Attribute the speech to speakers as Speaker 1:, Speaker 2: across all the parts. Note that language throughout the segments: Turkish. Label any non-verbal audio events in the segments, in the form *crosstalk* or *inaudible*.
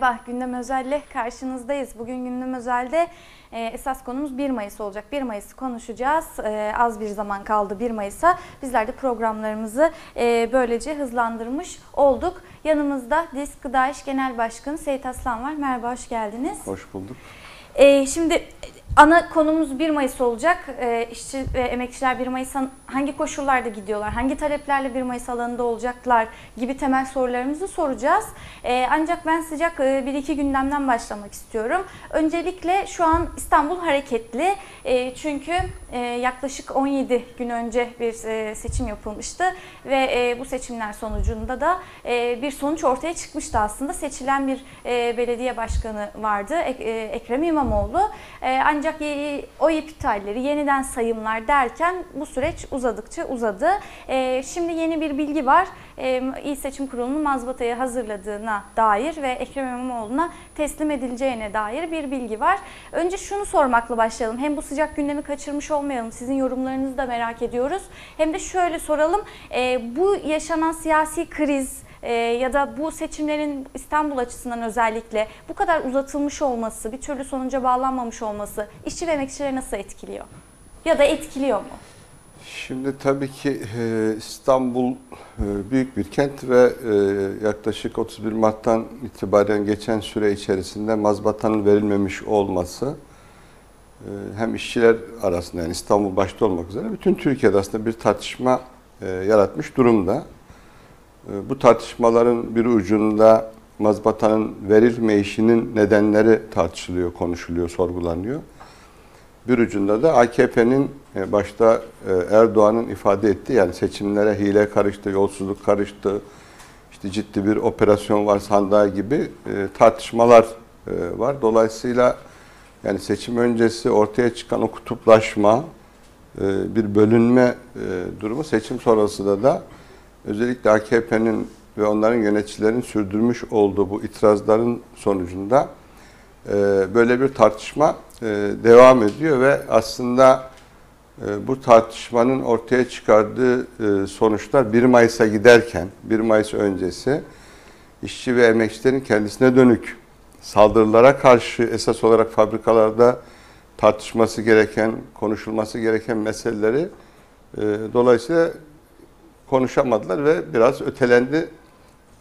Speaker 1: Merhaba, Gündem Özel'le karşınızdayız. Bugün Gündem Özel'de e, esas konumuz 1 Mayıs olacak. 1 Mayıs'ı konuşacağız. E, az bir zaman kaldı 1 Mayıs'a. Bizler de programlarımızı e, böylece hızlandırmış olduk. Yanımızda Disk Gıda İş Genel Başkanı Seyit Aslan var. Merhaba, hoş geldiniz.
Speaker 2: Hoş bulduk.
Speaker 1: E, şimdi ana konumuz 1 Mayıs olacak. E, işçi ve emekçiler 1 Mayıs'a hangi koşullarda gidiyorlar, hangi taleplerle 1 Mayıs alanında olacaklar gibi temel sorularımızı soracağız. E, ancak ben sıcak e, bir iki gündemden başlamak istiyorum. Öncelikle şu an İstanbul hareketli. E, çünkü e, yaklaşık 17 gün önce bir e, seçim yapılmıştı ve e, bu seçimler sonucunda da e, bir sonuç ortaya çıkmıştı aslında. Seçilen bir e, belediye başkanı vardı, e, Ekrem İmamoğlu. E, e, oy iptalleri, yeniden sayımlar derken bu süreç uzadıkça uzadı. E, şimdi yeni bir bilgi var. E, İl Seçim Kurulu'nun mazbatayı hazırladığına dair ve Ekrem İmamoğlu'na teslim edileceğine dair bir bilgi var. Önce şunu sormakla başlayalım. Hem bu sıcak gündemi kaçırmış olmayalım. Sizin yorumlarınızı da merak ediyoruz. Hem de şöyle soralım. E, bu yaşanan siyasi kriz e, ya da bu seçimlerin İstanbul açısından özellikle bu kadar uzatılmış olması, bir türlü sonuca bağlanmamış olması işçi ve emekçileri nasıl etkiliyor? Ya da etkiliyor mu?
Speaker 2: Şimdi tabii ki e, İstanbul e, büyük bir kent ve e, yaklaşık 31 Mart'tan itibaren geçen süre içerisinde mazbatanın verilmemiş olması e, hem işçiler arasında yani İstanbul başta olmak üzere bütün Türkiye'de aslında bir tartışma e, yaratmış durumda. E, Bu tartışmaların bir ucunda mazbatanın verilmeyişinin nedenleri tartışılıyor, konuşuluyor, sorgulanıyor. Bir ucunda da AKP'nin e, başta e, Erdoğan'ın ifade ettiği yani seçimlere hile karıştı, yolsuzluk karıştı, işte ciddi bir operasyon var sandığa gibi e, tartışmalar var. Dolayısıyla yani seçim öncesi ortaya çıkan o kutuplaşma, bir bölünme durumu seçim sonrasında da özellikle AKP'nin ve onların yöneticilerin sürdürmüş olduğu bu itirazların sonucunda e, böyle bir tartışma e, devam ediyor ve aslında e, bu tartışmanın ortaya çıkardığı e, sonuçlar 1 Mayıs'a giderken, 1 Mayıs öncesi işçi ve emekçilerin kendisine dönük saldırılara karşı esas olarak fabrikalarda tartışması gereken, konuşulması gereken meseleleri e, dolayısıyla konuşamadılar ve biraz ötelendi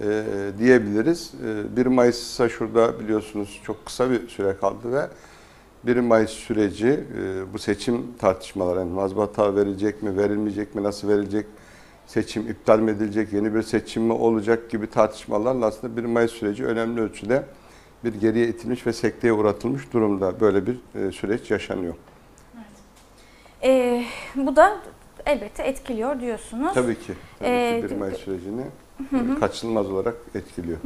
Speaker 2: e, diyebiliriz. E, 1 Mayıs'a şurada biliyorsunuz çok kısa bir süre kaldı ve 1 Mayıs süreci e, bu seçim tartışmaları, yani mazbata verilecek mi, verilmeyecek mi, nasıl verilecek, seçim iptal mi edilecek, yeni bir seçim mi olacak gibi tartışmalarla aslında 1 Mayıs süreci önemli ölçüde bir geriye itilmiş ve sekteye uğratılmış durumda. Böyle bir e, süreç yaşanıyor.
Speaker 1: E, bu da elbette etkiliyor diyorsunuz.
Speaker 2: Tabii ki. Tabii
Speaker 1: Ee,
Speaker 2: ki 1 Mayıs sürecini kaçınılmaz olarak etkiliyor.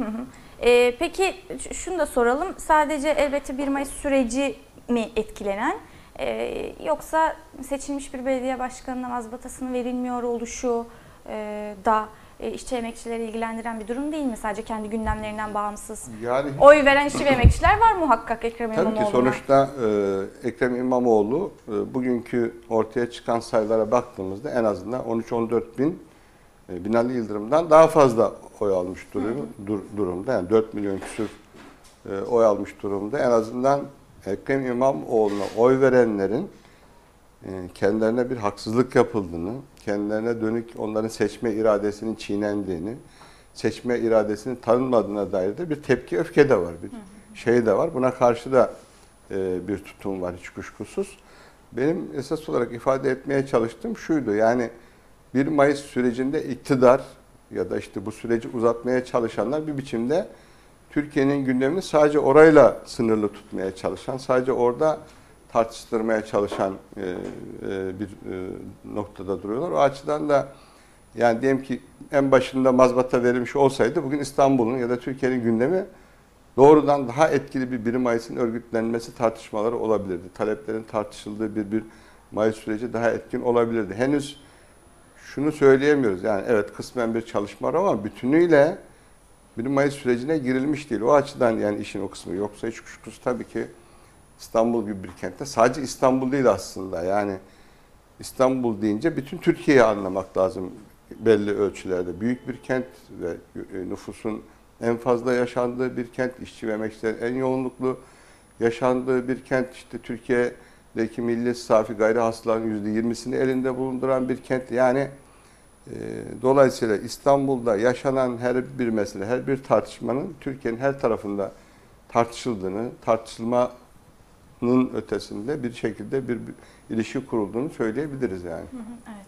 Speaker 1: E, peki şunu da soralım. Sadece elbette 1 Mayıs süreci mi etkilenen? E, yoksa seçilmiş bir belediye başkanına mazbatasının verilmiyor oluşu e, da işçi emekçileri ilgilendiren bir durum değil mi? Sadece kendi gündemlerinden bağımsız.
Speaker 2: Yani
Speaker 1: Oy veren işçi ve emekçiler var muhakkak Ekrem
Speaker 2: Tabii
Speaker 1: İmamoğlu'na.
Speaker 2: ki sonuçta e, Ekrem İmamoğlu e, bugünkü ortaya çıkan sayılara baktığımızda en azından 13-14 bin e, Binali Yıldırım'dan daha fazla oy almış durum, dur- durumda. Yani 4 milyon küsur e, oy almış durumda. En azından Ekrem İmamoğlu'na oy verenlerin e, kendilerine bir haksızlık yapıldığını, kendilerine dönük onların seçme iradesinin çiğnendiğini, seçme iradesinin tanınmadığına dair de bir tepki, öfke de var. Bir şey de var. Buna karşı da e, bir tutum var hiç kuşkusuz. Benim esas olarak ifade etmeye çalıştığım şuydu. Yani 1 Mayıs sürecinde iktidar ya da işte bu süreci uzatmaya çalışanlar bir biçimde Türkiye'nin gündemini sadece orayla sınırlı tutmaya çalışan, sadece orada tartıştırmaya çalışan e, e, bir e, noktada duruyorlar. O açıdan da yani diyelim ki en başında mazbata verilmiş olsaydı bugün İstanbul'un ya da Türkiye'nin gündemi doğrudan daha etkili bir 1 Mayıs'ın örgütlenmesi tartışmaları olabilirdi. Taleplerin tartışıldığı bir 1 Mayıs süreci daha etkin olabilirdi. Henüz şunu söyleyemiyoruz. Yani evet kısmen bir çalışma var ama bütünüyle 1 Mayıs sürecine girilmiş değil. O açıdan yani işin o kısmı yoksa hiç kuşkusuz tabii ki İstanbul gibi bir kentte sadece İstanbul değil aslında. Yani İstanbul deyince bütün Türkiye'yi anlamak lazım belli ölçülerde. Büyük bir kent ve nüfusun en fazla yaşandığı bir kent, işçi ve emekçilerin en yoğunluklu yaşandığı bir kent. İşte Türkiye'deki milli safi gayri hasılanın %20'sini elinde bulunduran bir kent. Yani e, dolayısıyla İstanbul'da yaşanan her bir mesele, her bir tartışmanın Türkiye'nin her tarafında tartışıldığını, tartışılmanın ötesinde bir şekilde bir, bir ilişki kurulduğunu söyleyebiliriz yani.
Speaker 1: Evet.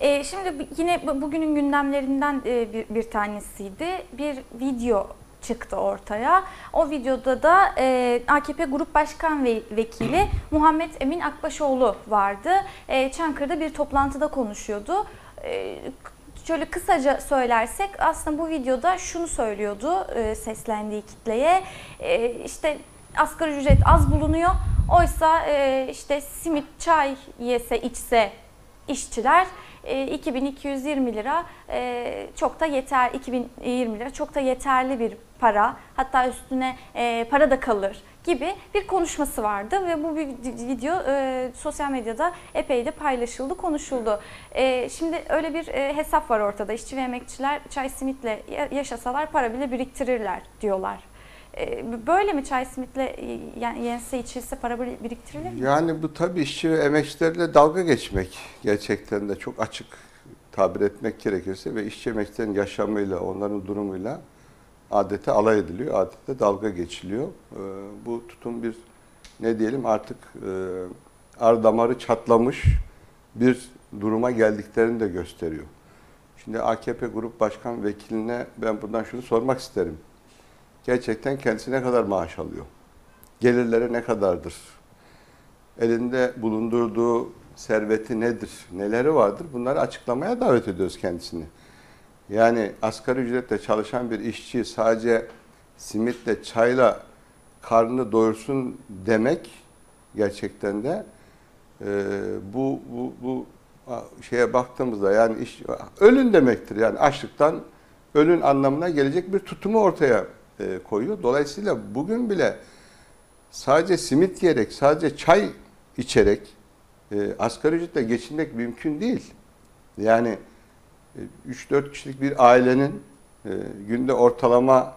Speaker 1: Ee, şimdi yine bu- bugünün gündemlerinden e, bir, bir tanesiydi. Bir video çıktı ortaya. O videoda da e, AKP Grup Başkan ve Vekili *clears throat* Muhammed Emin Akbaşoğlu vardı. E, Çankırı'da bir toplantıda konuşuyordu. E, şöyle kısaca söylersek aslında bu videoda şunu söylüyordu e, seslendiği kitleye. E, işte asgari ücret az bulunuyor. Oysa e, işte simit, çay yese içse işçiler e, 2220 lira e, çok da yeter 2020 lira çok da yeterli bir para hatta üstüne e, para da kalır gibi bir konuşması vardı ve bu bir video e, sosyal medyada epey de paylaşıldı, konuşuldu. E, şimdi öyle bir e, hesap var ortada. İşçi ve emekçiler çay simitle ya- yaşasalar para bile biriktirirler diyorlar. E, böyle mi çay simitle e, yense içilse para bir- biriktirilir mi?
Speaker 2: Yani bu tabii işçi ve emekçilerle dalga geçmek gerçekten de çok açık tabir etmek gerekirse ve işçi emekçilerin yaşamıyla, onların durumuyla adeta alay ediliyor, adeta dalga geçiliyor. Ee, bu tutum bir ne diyelim artık e, ar damarı çatlamış bir duruma geldiklerini de gösteriyor. Şimdi AKP Grup Başkan Vekiline ben buradan şunu sormak isterim. Gerçekten kendisi ne kadar maaş alıyor? Gelirleri ne kadardır? elinde bulundurduğu serveti nedir, neleri vardır bunları açıklamaya davet ediyoruz kendisini. Yani asgari ücretle çalışan bir işçi sadece simitle, çayla karnını doyursun demek gerçekten de e, bu, bu, bu şeye baktığımızda yani iş, ölün demektir. Yani açlıktan ölün anlamına gelecek bir tutumu ortaya e, koyuyor. Dolayısıyla bugün bile sadece simit yiyerek, sadece çay içerek e, asgari ücretle geçinmek mümkün değil. Yani e, 3-4 kişilik bir ailenin e, günde ortalama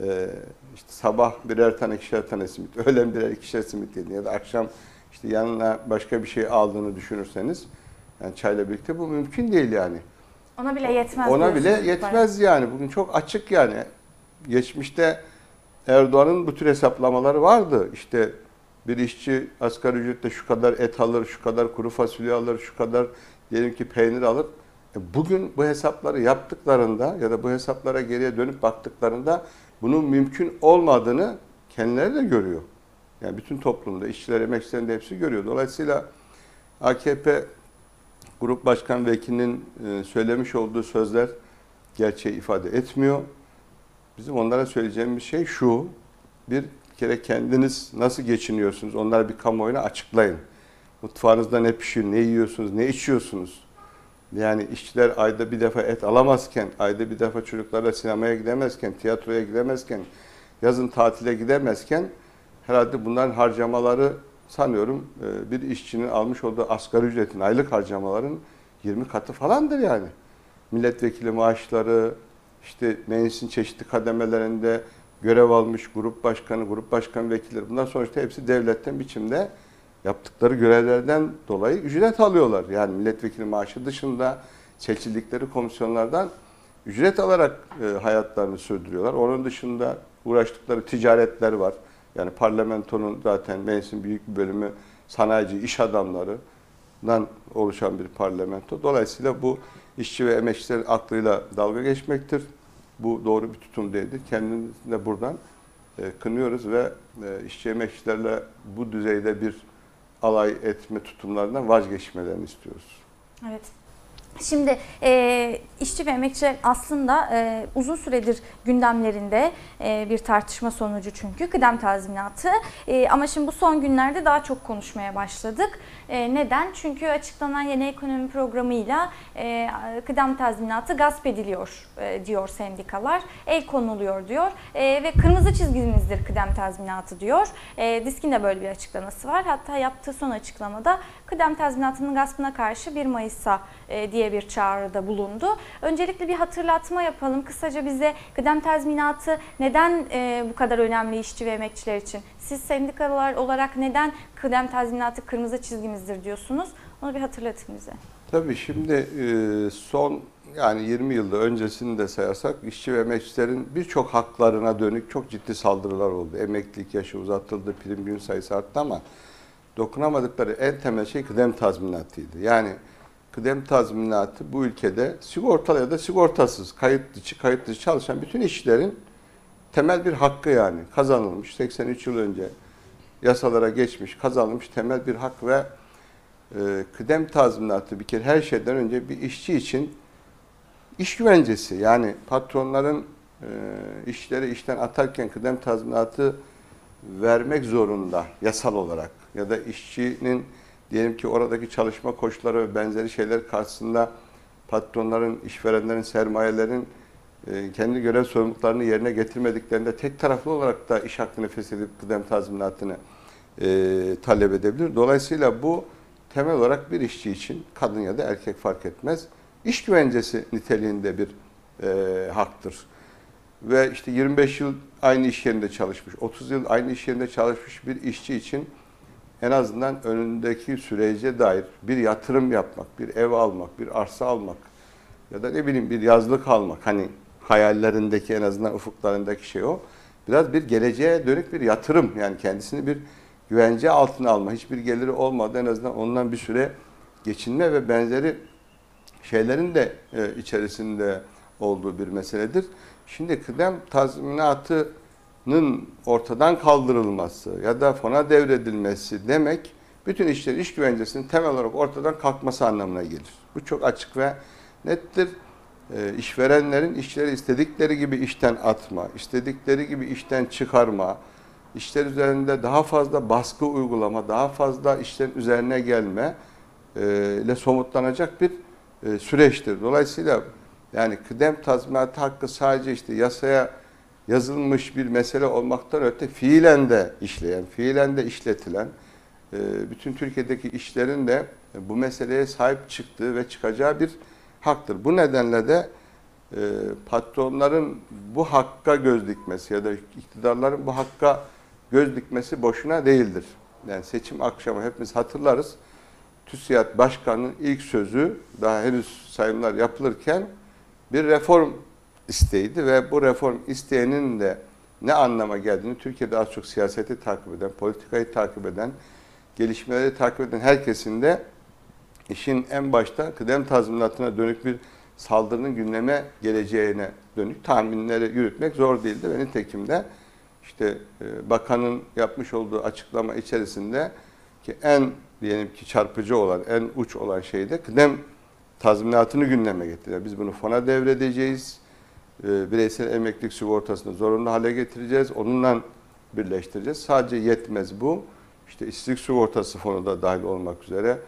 Speaker 2: e, işte sabah birer tane ikişer tane simit, *laughs* öğlen birer ikişer simit yediğini ya da akşam işte yanına başka bir şey aldığını düşünürseniz yani çayla birlikte bu mümkün değil yani.
Speaker 1: Ona bile yetmez.
Speaker 2: Ona bile yetmez yani. Bugün çok açık yani. Geçmişte Erdoğan'ın bu tür hesaplamaları vardı. İşte bir işçi asgari ücretle şu kadar et alır, şu kadar kuru fasulye alır, şu kadar diyelim ki peynir alır. E bugün bu hesapları yaptıklarında ya da bu hesaplara geriye dönüp baktıklarında bunun mümkün olmadığını kendileri de görüyor. Yani bütün toplumda, işçiler, emekçilerin de hepsi görüyor. Dolayısıyla AKP Grup Başkan Vekilinin e, söylemiş olduğu sözler gerçeği ifade etmiyor. Bizim onlara söyleyeceğimiz şey şu. Bir kere kendiniz nasıl geçiniyorsunuz? Onları bir kamuoyuna açıklayın. Mutfağınızda ne pişiyor, ne yiyorsunuz, ne içiyorsunuz? Yani işçiler ayda bir defa et alamazken, ayda bir defa çocuklarla sinemaya gidemezken, tiyatroya gidemezken, yazın tatile gidemezken herhalde bunların harcamaları sanıyorum e, bir işçinin almış olduğu asgari ücretin aylık harcamaların 20 katı falandır yani. Milletvekili maaşları, işte meclisin çeşitli kademelerinde görev almış grup başkanı, grup başkan vekilleri bunlar sonuçta hepsi devletten biçimde yaptıkları görevlerden dolayı ücret alıyorlar. Yani milletvekili maaşı dışında seçildikleri komisyonlardan ücret alarak e, hayatlarını sürdürüyorlar. Onun dışında uğraştıkları ticaretler var. Yani parlamentonun zaten meclisin büyük bir bölümü sanayici, iş adamlarından oluşan bir parlamento. Dolayısıyla bu işçi ve emekçilerin aklıyla dalga geçmektir. Bu doğru bir tutum değildir. Kendimizi de buradan e, kınıyoruz ve e, işçi emekçilerle bu düzeyde bir alay etme tutumlarından vazgeçmelerini istiyoruz.
Speaker 1: Evet. Şimdi e, işçi ve emekçiler aslında e, uzun süredir gündemlerinde e, bir tartışma sonucu çünkü kıdem tazminatı. E, ama şimdi bu son günlerde daha çok konuşmaya başladık. E, neden? Çünkü açıklanan yeni ekonomi programıyla e, kıdem tazminatı gasp ediliyor e, diyor sendikalar. El konuluyor diyor e, ve kırmızı çizgimizdir kıdem tazminatı diyor. E, Disk'in de böyle bir açıklaması var. Hatta yaptığı son açıklamada kıdem tazminatının gaspına karşı 1 Mayıs'a e, diye diye bir çağrıda bulundu. Öncelikle bir hatırlatma yapalım. Kısaca bize kıdem tazminatı neden e, bu kadar önemli işçi ve emekçiler için? Siz sendikalar olarak neden kıdem tazminatı kırmızı çizgimizdir diyorsunuz? Onu bir hatırlatın bize.
Speaker 2: Tabii şimdi e, son yani 20 yılda öncesini de sayarsak işçi ve emekçilerin birçok haklarına dönük çok ciddi saldırılar oldu. Emeklilik yaşı uzatıldı, prim gün sayısı arttı ama dokunamadıkları en temel şey kıdem tazminatıydı. Yani kıdem tazminatı bu ülkede sigortalı ya da sigortasız, kayıt dışı, kayıt dışı çalışan bütün işçilerin temel bir hakkı yani kazanılmış 83 yıl önce yasalara geçmiş, kazanılmış temel bir hak ve e, kıdem tazminatı bir kere her şeyden önce bir işçi için iş güvencesi. Yani patronların e, işleri işten atarken kıdem tazminatı vermek zorunda yasal olarak ya da işçinin diyelim ki oradaki çalışma koşulları ve benzeri şeyler karşısında patronların, işverenlerin, sermayelerin e, kendi görev sorumluluklarını yerine getirmediklerinde tek taraflı olarak da iş hakkını feshedip kıdem tazminatını e, talep edebilir. Dolayısıyla bu temel olarak bir işçi için kadın ya da erkek fark etmez iş güvencesi niteliğinde bir e, haktır. Ve işte 25 yıl aynı iş yerinde çalışmış, 30 yıl aynı iş yerinde çalışmış bir işçi için en azından önündeki sürece dair bir yatırım yapmak, bir ev almak, bir arsa almak ya da ne bileyim bir yazlık almak hani hayallerindeki en azından ufuklarındaki şey o. Biraz bir geleceğe dönük bir yatırım yani kendisini bir güvence altına alma, hiçbir geliri olmadan en azından ondan bir süre geçinme ve benzeri şeylerin de e, içerisinde olduğu bir meseledir. Şimdi kıdem tazminatının ortadan kaldırılması ya da fona devredilmesi demek bütün işlerin iş güvencesinin temel olarak ortadan kalkması anlamına gelir. Bu çok açık ve nettir. E, işverenlerin işleri istedikleri gibi işten atma, istedikleri gibi işten çıkarma, işler üzerinde daha fazla baskı uygulama, daha fazla işlerin üzerine gelme e, ile somutlanacak bir e, süreçtir. Dolayısıyla yani kıdem tazminatı hakkı sadece işte yasaya yazılmış bir mesele olmaktan öte fiilen de işleyen, fiilen de işletilen e, bütün Türkiye'deki işlerin de bu meseleye sahip çıktığı ve çıkacağı bir haktır. Bu nedenle de e, patronların bu hakka göz dikmesi ya da iktidarların bu hakka göz dikmesi boşuna değildir. Yani seçim akşamı hepimiz hatırlarız. TÜSİAD Başkanı'nın ilk sözü daha henüz sayımlar yapılırken bir reform isteğiydi ve bu reform isteğinin de ne anlama geldiğini Türkiye'de az çok siyaseti takip eden, politikayı takip eden, gelişmeleri takip eden herkesin de işin en başta kıdem tazminatına dönük bir saldırının gündeme geleceğine dönük tahminleri yürütmek zor değildi ve nitekim de işte e, bakanın yapmış olduğu açıklama içerisinde ki en diyelim ki çarpıcı olan, en uç olan şey de kıdem tazminatını gündeme getiriyor. Biz bunu fona devredeceğiz. E, bireysel emeklilik sigortasını zorunlu hale getireceğiz. Onunla birleştireceğiz. Sadece yetmez bu. İşte işsizlik sigortası fonu da dahil olmak üzere.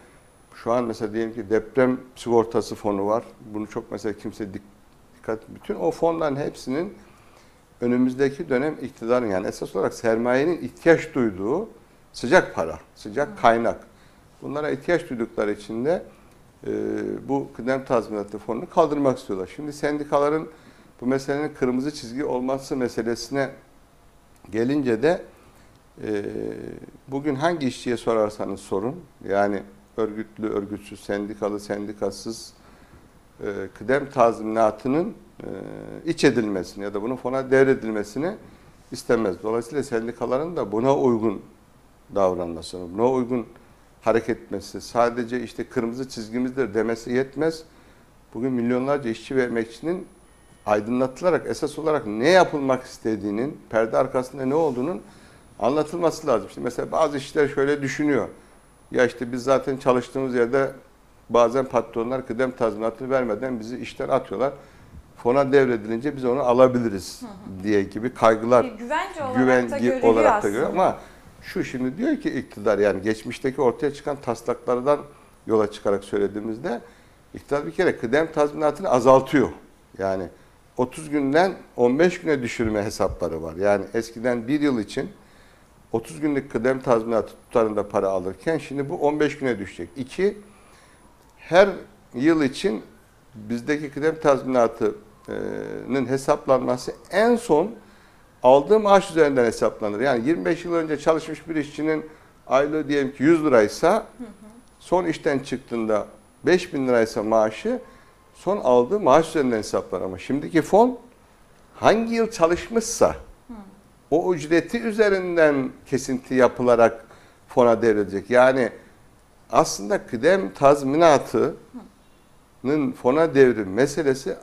Speaker 2: Şu an mesela diyelim ki deprem sigortası fonu var. Bunu çok mesela kimse dikkat... Bütün o fonların hepsinin önümüzdeki dönem iktidarın yani esas olarak sermayenin ihtiyaç duyduğu sıcak para, sıcak kaynak. Bunlara ihtiyaç duydukları için de e, bu kıdem tazminatı fonunu kaldırmak istiyorlar. Şimdi sendikaların bu meselenin kırmızı çizgi olması meselesine gelince de e, bugün hangi işçiye sorarsanız sorun yani örgütlü, örgütsüz, sendikalı, sendikasız e, kıdem tazminatının e, iç edilmesini ya da bunun fona devredilmesini istemez. Dolayısıyla sendikaların da buna uygun davranmasını, buna uygun hareket etmesi, sadece işte kırmızı çizgimizdir demesi yetmez. Bugün milyonlarca işçi ve emekçinin aydınlatılarak esas olarak ne yapılmak istediğinin, perde arkasında ne olduğunun anlatılması lazım. İşte mesela bazı işler şöyle düşünüyor. Ya işte biz zaten çalıştığımız yerde bazen patronlar kıdem tazminatını vermeden bizi işten atıyorlar. Fona devredilince biz onu alabiliriz diye gibi kaygılar
Speaker 1: Bir güvence olarak da görülüyor
Speaker 2: olarak da görüyor ama şu şimdi diyor ki iktidar yani geçmişteki ortaya çıkan taslaklardan yola çıkarak söylediğimizde iktidar bir kere kıdem tazminatını azaltıyor. Yani 30 günden 15 güne düşürme hesapları var. Yani eskiden bir yıl için 30 günlük kıdem tazminatı tutarında para alırken şimdi bu 15 güne düşecek. İki, her yıl için bizdeki kıdem tazminatının hesaplanması en son aldığı maaş üzerinden hesaplanır. Yani 25 yıl önce çalışmış bir işçinin aylığı diyelim ki 100 liraysa son işten çıktığında 5000 liraysa maaşı son aldığı maaş üzerinden hesaplanır. Ama şimdiki fon hangi yıl çalışmışsa o ücreti üzerinden kesinti yapılarak fona devrilecek. Yani aslında kıdem tazminatının fona devrim meselesi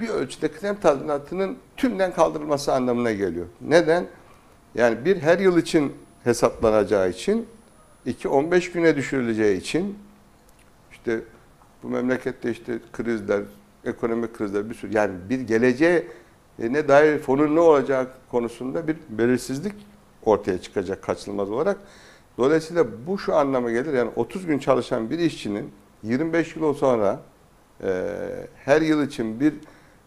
Speaker 2: bir ölçüde kıdem tazminatının tümden kaldırılması anlamına geliyor. Neden? Yani bir her yıl için hesaplanacağı için, iki 15 güne düşürüleceği için işte bu memlekette işte krizler, ekonomik krizler bir sürü yani bir geleceğe ne dair fonun ne olacağı konusunda bir belirsizlik ortaya çıkacak kaçınılmaz olarak. Dolayısıyla bu şu anlama gelir yani 30 gün çalışan bir işçinin 25 yıl sonra e, her yıl için bir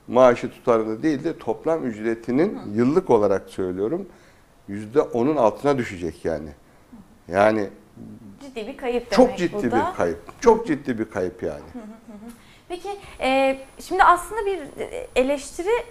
Speaker 2: maaşı tutarında değil de toplam ücretinin yıllık olarak söylüyorum %10'un altına düşecek yani. Yani
Speaker 1: Ciddi bir kayıp demek
Speaker 2: çok
Speaker 1: bu
Speaker 2: ciddi
Speaker 1: da.
Speaker 2: bir kayıp. Çok ciddi bir kayıp yani.
Speaker 1: Peki e, şimdi aslında bir eleştiri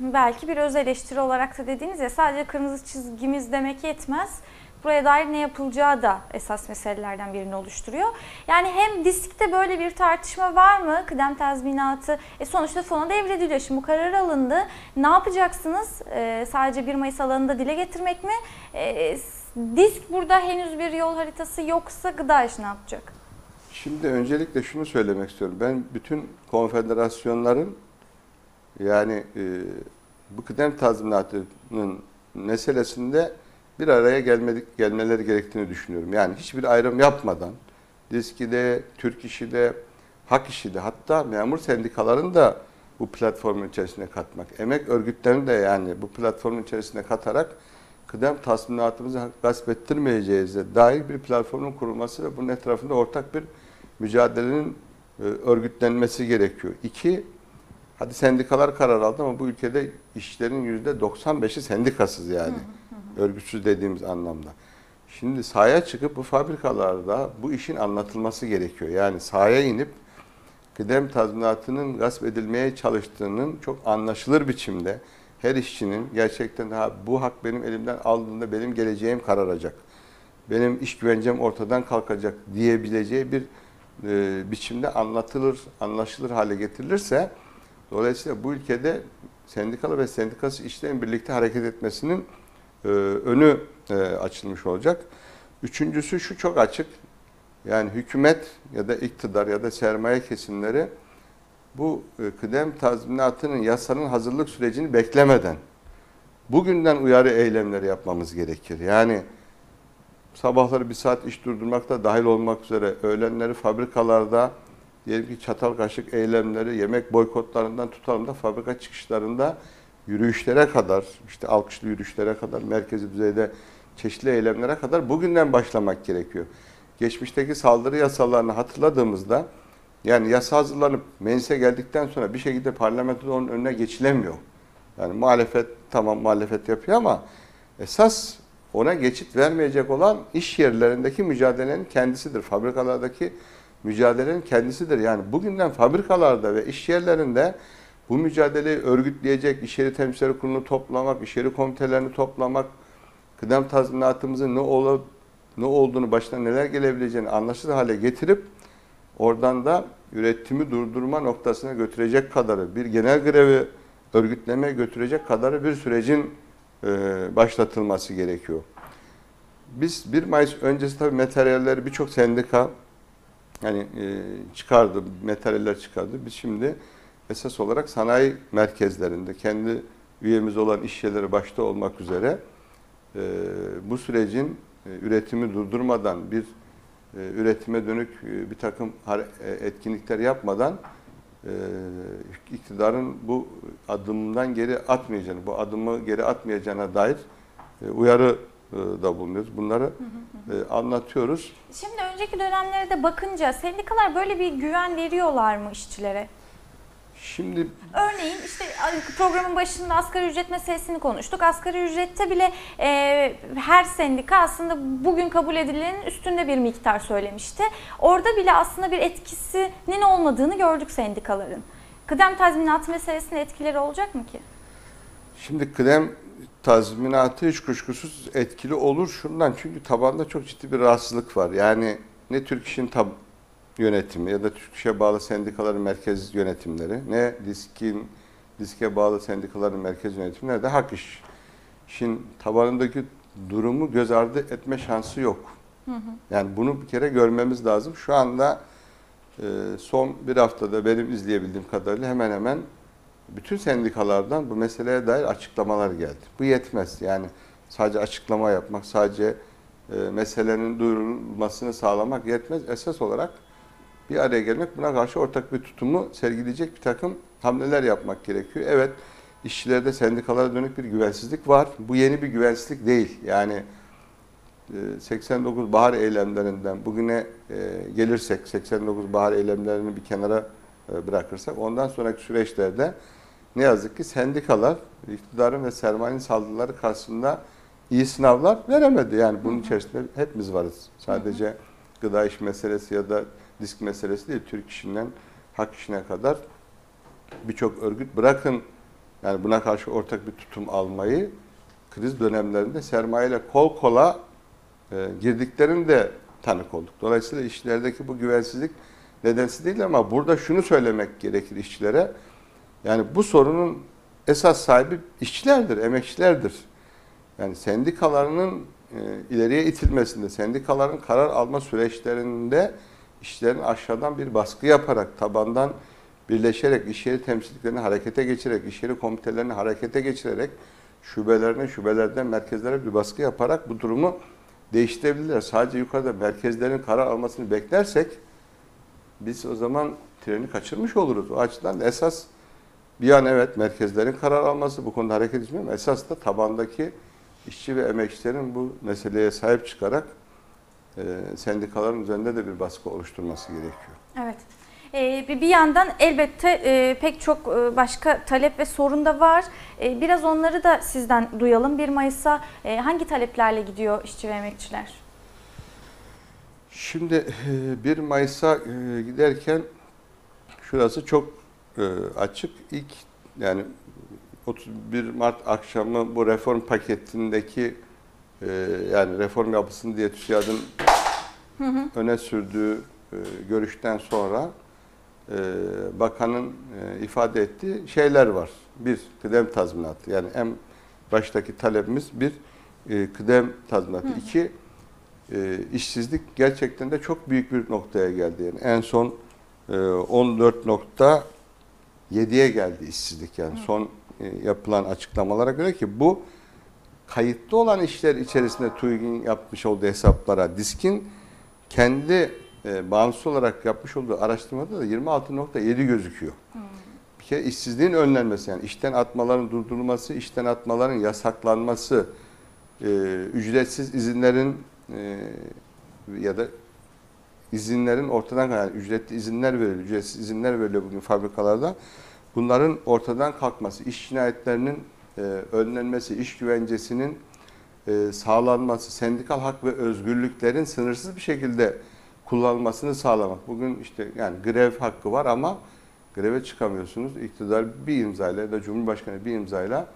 Speaker 1: belki bir öz eleştiri olarak da dediğiniz ya sadece kırmızı çizgimiz demek yetmez. Buraya dair ne yapılacağı da esas meselelerden birini oluşturuyor. Yani hem diskte böyle bir tartışma var mı? Kıdem tazminatı e sonuçta fona devrediliyor. Şimdi bu karar alındı. Ne yapacaksınız? E, sadece 1 Mayıs alanında dile getirmek mi? E, disk burada henüz bir yol haritası yoksa gıda iş ne yapacak?
Speaker 2: Şimdi öncelikle şunu söylemek istiyorum. Ben bütün konfederasyonların yani e, bu kıdem tazminatının meselesinde bir araya gelmedik, gelmeleri gerektiğini düşünüyorum. Yani hiçbir ayrım yapmadan diskide, Türk işi de, hak işi de hatta memur sendikalarını da bu platformun içerisine katmak, emek örgütlerini de yani bu platformun içerisine katarak kıdem tazminatımızı gasp ettirmeyeceğize dair bir platformun kurulması ve bunun etrafında ortak bir mücadelenin e, örgütlenmesi gerekiyor. İki, hadi sendikalar karar aldı ama bu ülkede işçilerin yüzde 95'i sendikasız yani. Örgütsüz dediğimiz anlamda. Şimdi sahaya çıkıp bu fabrikalarda bu işin anlatılması gerekiyor. Yani sahaya inip kıdem tazminatının gasp edilmeye çalıştığının çok anlaşılır biçimde her işçinin gerçekten ha, bu hak benim elimden aldığında benim geleceğim kararacak. Benim iş güvencem ortadan kalkacak diyebileceği bir e, biçimde anlatılır, anlaşılır hale getirilirse dolayısıyla bu ülkede sendikalı ve sendikası işlerin birlikte hareket etmesinin e, önü e, açılmış olacak. Üçüncüsü şu çok açık. Yani hükümet ya da iktidar ya da sermaye kesimleri bu e, kıdem tazminatının yasanın hazırlık sürecini beklemeden bugünden uyarı eylemleri yapmamız gerekir. Yani sabahları bir saat iş durdurmak da dahil olmak üzere öğlenleri fabrikalarda diyelim ki çatal kaşık eylemleri, yemek boykotlarından tutalım da fabrika çıkışlarında yürüyüşlere kadar, işte alkışlı yürüyüşlere kadar, merkezi düzeyde çeşitli eylemlere kadar bugünden başlamak gerekiyor. Geçmişteki saldırı yasalarını hatırladığımızda yani yasa hazırlanıp meclise geldikten sonra bir şekilde parlamentoda onun önüne geçilemiyor. Yani muhalefet tamam muhalefet yapıyor ama esas ona geçit vermeyecek olan iş yerlerindeki mücadelenin kendisidir. Fabrikalardaki mücadelenin kendisidir. Yani bugünden fabrikalarda ve iş yerlerinde bu mücadeleyi örgütleyecek iş yeri temsilcileri kurulunu toplamak, iş yeri komitelerini toplamak, kıdem tazminatımızın ne olup ne olduğunu başına neler gelebileceğini anlaşılır hale getirip oradan da üretimi durdurma noktasına götürecek kadarı bir genel grevi örgütlemeye götürecek kadarı bir sürecin e, başlatılması gerekiyor. Biz 1 Mayıs öncesi tabii materyalleri birçok sendika yani e, çıkardı, materyaller çıkardı. Biz şimdi esas olarak sanayi merkezlerinde kendi üyemiz olan iş yerleri başta olmak üzere e, bu sürecin e, üretimi durdurmadan bir üretime dönük e, bir takım e, etkinlikler yapmadan e, iktidarın bu adımdan geri atmayacağını, bu adımı geri atmayacağına dair e, uyarı e, da bulunuyoruz. Bunları e, anlatıyoruz.
Speaker 1: Şimdi önceki dönemlere de bakınca sendikalar böyle bir güven veriyorlar mı işçilere?
Speaker 2: Şimdi
Speaker 1: Örneğin işte programın başında asgari ücret meselesini konuştuk. Asgari ücrette bile e, her sendika aslında bugün kabul edilenin üstünde bir miktar söylemişti. Orada bile aslında bir etkisinin olmadığını gördük sendikaların. Kıdem tazminatı meselesinde etkileri olacak mı ki?
Speaker 2: Şimdi kıdem tazminatı hiç kuşkusuz etkili olur şundan çünkü tabanda çok ciddi bir rahatsızlık var. Yani ne Türk İş'in tab yönetimi ya da Türk İş'e bağlı sendikaların merkez yönetimleri ne DİSK'in DİSK'e bağlı sendikaların merkez yönetimleri ne de Hak İş. İşin tabanındaki durumu göz ardı etme şansı yok. Yani bunu bir kere görmemiz lazım. Şu anda e, son bir haftada benim izleyebildiğim kadarıyla hemen hemen bütün sendikalardan bu meseleye dair açıklamalar geldi. Bu yetmez. Yani sadece açıklama yapmak, sadece e, meselenin duyurulmasını sağlamak yetmez. Esas olarak bir araya gelmek, buna karşı ortak bir tutumu sergileyecek bir takım hamleler yapmak gerekiyor. Evet, işçilerde sendikalara dönük bir güvensizlik var. Bu yeni bir güvensizlik değil. Yani e, 89 bahar eylemlerinden bugüne e, gelirsek, 89 bahar eylemlerini bir kenara e, bırakırsak, ondan sonraki süreçlerde ne yazık ki sendikalar iktidarın ve sermayenin saldırıları karşısında iyi sınavlar veremedi. Yani bunun içerisinde hepimiz varız. Sadece gıda iş meselesi ya da disk meselesi değil. Türk işinden hak işine kadar birçok örgüt bırakın yani buna karşı ortak bir tutum almayı kriz dönemlerinde sermayeyle kol kola e, girdiklerinde tanık olduk. Dolayısıyla işçilerdeki bu güvensizlik nedensiz değil ama burada şunu söylemek gerekir işçilere. Yani bu sorunun esas sahibi işçilerdir, emekçilerdir. Yani sendikalarının e, ileriye itilmesinde, sendikaların karar alma süreçlerinde işçilerin aşağıdan bir baskı yaparak, tabandan birleşerek, iş yeri temsilcilerini harekete geçirerek, iş yeri komitelerini harekete geçirerek, şubelerine, şubelerden merkezlere bir baskı yaparak bu durumu değiştirebilirler. Sadece yukarıda merkezlerin karar almasını beklersek biz o zaman treni kaçırmış oluruz. O açıdan da esas bir an evet merkezlerin karar alması bu konuda hareket etmiyor ama esas da tabandaki işçi ve emekçilerin bu meseleye sahip çıkarak e, sendikaların üzerinde de bir baskı oluşturması gerekiyor.
Speaker 1: Evet. Ee, bir yandan elbette e, pek çok e, başka talep ve sorun da var. E, biraz onları da sizden duyalım. 1 Mayıs'a hangi taleplerle gidiyor işçi ve emekçiler?
Speaker 2: Şimdi e, 1 Mayıs'a giderken şurası çok açık. İlk yani 31 Mart akşamı bu reform paketindeki yani reform yapısın diye TÜSİAD'ın öne sürdüğü e, görüşten sonra e, bakanın e, ifade ettiği şeyler var. Bir, kıdem tazminatı. Yani en baştaki talebimiz bir e, kıdem tazminatı. İki, e, işsizlik gerçekten de çok büyük bir noktaya geldi. Yani en son e, 14.7'ye geldi işsizlik yani son e, yapılan açıklamalara göre ki bu kayıtlı olan işler içerisinde TÜİK'in yapmış olduğu hesaplara diskin kendi e, bağımsız olarak yapmış olduğu araştırmada da 26.7 gözüküyor. Bir kere işsizliğin önlenmesi yani işten atmaların durdurulması, işten atmaların yasaklanması, e, ücretsiz izinlerin e, ya da izinlerin ortadan yani ücretli izinler veriliyor, ücretsiz izinler veriliyor bugün fabrikalarda. Bunların ortadan kalkması, iş cinayetlerinin e, önlenmesi, iş güvencesinin e, sağlanması, sendikal hak ve özgürlüklerin sınırsız bir şekilde kullanılmasını sağlamak. Bugün işte yani grev hakkı var ama greve çıkamıyorsunuz. İktidar bir imzayla ya da Cumhurbaşkanı bir imzayla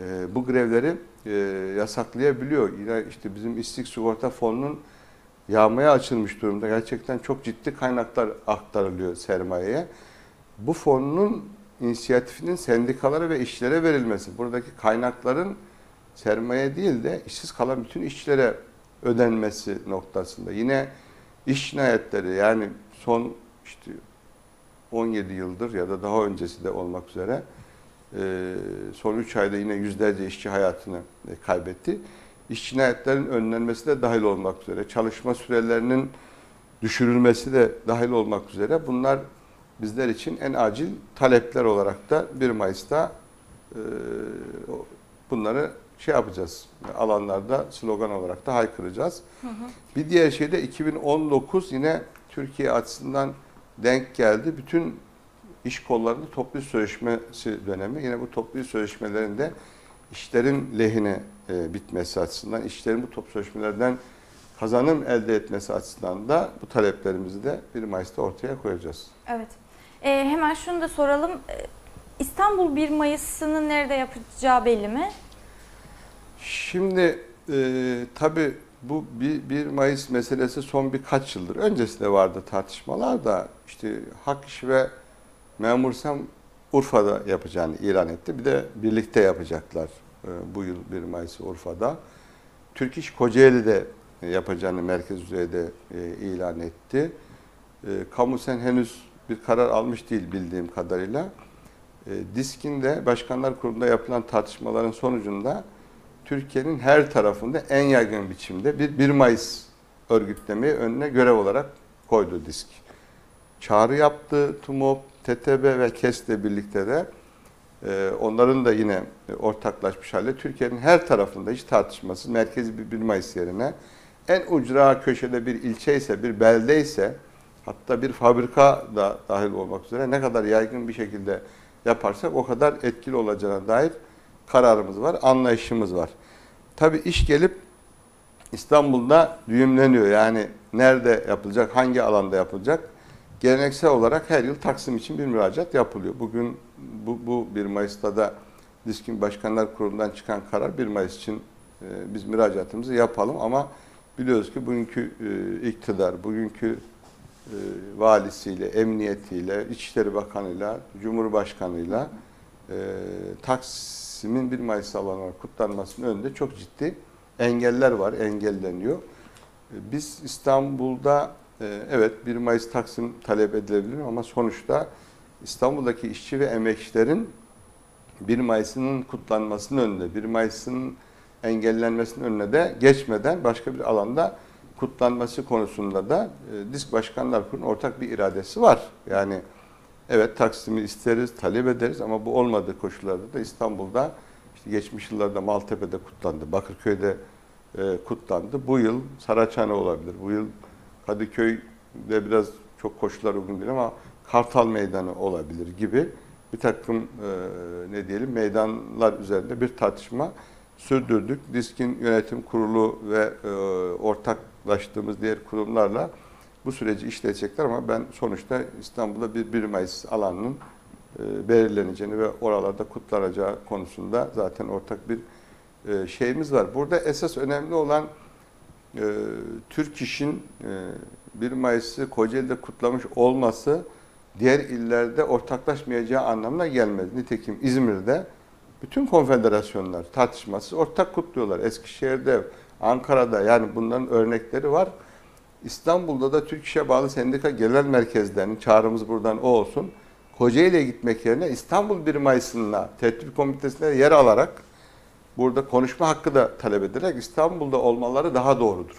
Speaker 2: e, bu grevleri e, yasaklayabiliyor. Yine işte bizim işsizlik sigorta fonunun yağmaya açılmış durumda. Gerçekten çok ciddi kaynaklar aktarılıyor sermayeye. Bu fonun inisiyatifinin sendikalara ve işçilere verilmesi. Buradaki kaynakların sermaye değil de işsiz kalan bütün işçilere ödenmesi noktasında. Yine iş cinayetleri yani son işte 17 yıldır ya da daha öncesi de olmak üzere e, son 3 ayda yine yüzlerce işçi hayatını e, kaybetti. İş cinayetlerin önlenmesi de dahil olmak üzere, çalışma sürelerinin düşürülmesi de dahil olmak üzere bunlar bizler için en acil talepler olarak da 1 Mayıs'ta e, bunları şey yapacağız. Alanlarda slogan olarak da haykıracağız. Bir diğer şey de 2019 yine Türkiye açısından denk geldi. Bütün iş kollarında toplu sözleşmesi dönemi. Yine bu toplu sözleşmelerinde işlerin lehine e, bitmesi açısından, işlerin bu toplu sözleşmelerden kazanım elde etmesi açısından da bu taleplerimizi de 1 Mayıs'ta ortaya koyacağız.
Speaker 1: Evet. Ee, hemen şunu da soralım. Ee, İstanbul 1 Mayıs'ını nerede yapacağı belli mi?
Speaker 2: Şimdi e, tabii bu 1, 1 Mayıs meselesi son birkaç yıldır. Öncesinde vardı tartışmalar da işte Hak İş ve Memur Sen Urfa'da yapacağını ilan etti. Bir de birlikte yapacaklar e, bu yıl 1 Mayıs Urfa'da. Türk İş Kocaeli'de yapacağını merkez düzeyde e, ilan etti. E, Kamu Sen henüz bir karar almış değil bildiğim kadarıyla. E, DİSK'in de Başkanlar Kurulu'nda yapılan tartışmaların sonucunda Türkiye'nin her tarafında en yaygın biçimde bir 1 Mayıs örgütlemeyi önüne görev olarak koydu disk. Çağrı yaptı TUMOP, TTB ve KES'le birlikte de e, onların da yine ortaklaşmış halde Türkiye'nin her tarafında hiç tartışmasız merkezi bir 1 Mayıs yerine en ucra köşede bir ilçe ise, bir belde ise hatta bir fabrika da dahil olmak üzere ne kadar yaygın bir şekilde yaparsak o kadar etkili olacağına dair kararımız var, anlayışımız var. Tabii iş gelip İstanbul'da düğümleniyor. Yani nerede yapılacak, hangi alanda yapılacak? Geleneksel olarak her yıl Taksim için bir müracaat yapılıyor. Bugün bu, bu 1 Mayıs'ta da Diskin Başkanlar Kurulu'ndan çıkan karar 1 Mayıs için e, biz müracaatımızı yapalım ama biliyoruz ki bugünkü e, iktidar, bugünkü e, valisiyle, emniyetiyle, İçişleri Bakanı'yla, Cumhurbaşkanı'yla e, Taksim'in 1 Mayıs alanı kutlanmasının önünde çok ciddi engeller var, engelleniyor. E, Biz İstanbul'da e, evet 1 Mayıs Taksim talep edilebilir ama sonuçta İstanbul'daki işçi ve emekçilerin 1 Mayıs'ın kutlanmasının önünde, 1 Mayıs'ın engellenmesinin önüne de geçmeden başka bir alanda kutlanması konusunda da e, Disk Başkanlar Kurulu'nun ortak bir iradesi var. Yani evet Taksim'i isteriz, talep ederiz ama bu olmadığı koşullarda da İstanbul'da işte geçmiş yıllarda Maltepe'de kutlandı, Bakırköy'de e, kutlandı. Bu yıl Saraçhane olabilir, bu yıl Kadıköy'de biraz çok koşullar uygun değil ama Kartal Meydanı olabilir gibi bir takım e, ne diyelim meydanlar üzerinde bir tartışma sürdürdük. Disk'in yönetim kurulu ve e, ortaklaştığımız diğer kurumlarla bu süreci işleyecekler ama ben sonuçta İstanbul'da bir 1 Mayıs alanının e, belirleneceğini ve oralarda kutlanacağı konusunda zaten ortak bir e, şeyimiz var. Burada esas önemli olan e, Türk İş'in e, 1 Mayıs'ı Kocaeli'de kutlamış olması diğer illerde ortaklaşmayacağı anlamına gelmez. Nitekim İzmir'de bütün konfederasyonlar tartışmasız ortak kutluyorlar. Eskişehir'de, Ankara'da yani bunların örnekleri var. İstanbul'da da Türk İş'e bağlı sendika genel merkezlerinin çağrımız buradan o olsun. Kocaeli'ye gitmek yerine İstanbul 1 Mayıs'ına tertip komitesine yer alarak burada konuşma hakkı da talep ederek İstanbul'da olmaları daha doğrudur.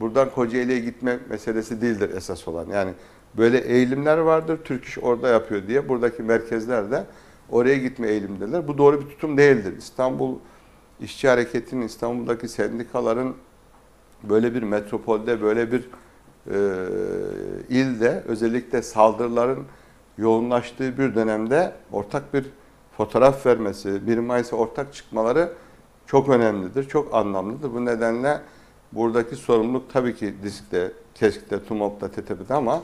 Speaker 2: Buradan Kocaeli'ye gitme meselesi değildir esas olan. Yani böyle eğilimler vardır. Türk İş orada yapıyor diye buradaki merkezler de oraya gitme eğilimindeler. Bu doğru bir tutum değildir. İstanbul İşçi Hareketi'nin, İstanbul'daki sendikaların böyle bir metropolde, böyle bir e, ilde özellikle saldırıların yoğunlaştığı bir dönemde ortak bir fotoğraf vermesi, 1 Mayıs'a ortak çıkmaları çok önemlidir, çok anlamlıdır. Bu nedenle buradaki sorumluluk tabii ki DİSK'te, KESK'te, TUMOP'ta, TTP'de ama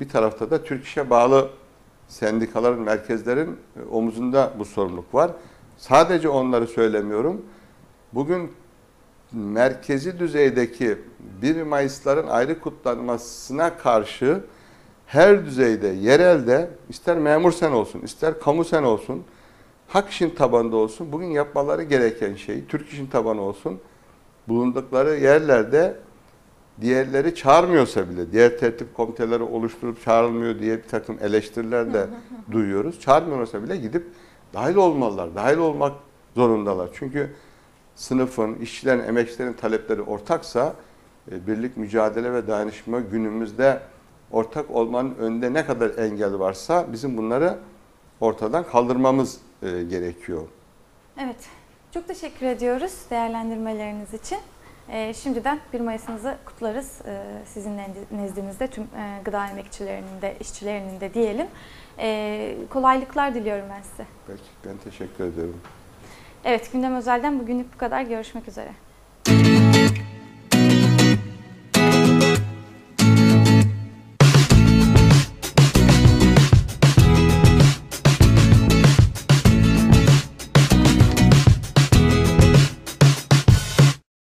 Speaker 2: bir tarafta da Türk İş'e bağlı sendikaların, merkezlerin omuzunda bu sorumluluk var. Sadece onları söylemiyorum. Bugün merkezi düzeydeki 1 Mayıs'ların ayrı kutlanmasına karşı her düzeyde, yerelde ister memur sen olsun, ister kamu sen olsun, hak işin tabanında olsun, bugün yapmaları gereken şey, Türk işin tabanı olsun, bulundukları yerlerde diğerleri çağırmıyorsa bile, diğer tertip komiteleri oluşturup çağrılmıyor diye bir takım eleştiriler de duyuyoruz. Çağırmıyorsa bile gidip dahil olmalılar, dahil olmak zorundalar. Çünkü sınıfın, işçilerin, emekçilerin talepleri ortaksa e, birlik, mücadele ve dayanışma günümüzde ortak olmanın önünde ne kadar engel varsa bizim bunları ortadan kaldırmamız e, gerekiyor.
Speaker 1: Evet. Çok teşekkür ediyoruz değerlendirmeleriniz için. E, şimdiden 1 Mayıs'ınızı kutlarız. E, sizin nezdinizde tüm e, gıda emekçilerinin de, işçilerinin de diyelim. E, kolaylıklar diliyorum ben size.
Speaker 2: Peki ben teşekkür ediyorum.
Speaker 1: Evet, Gündem Özel'den bugünlük bu kadar. Görüşmek üzere.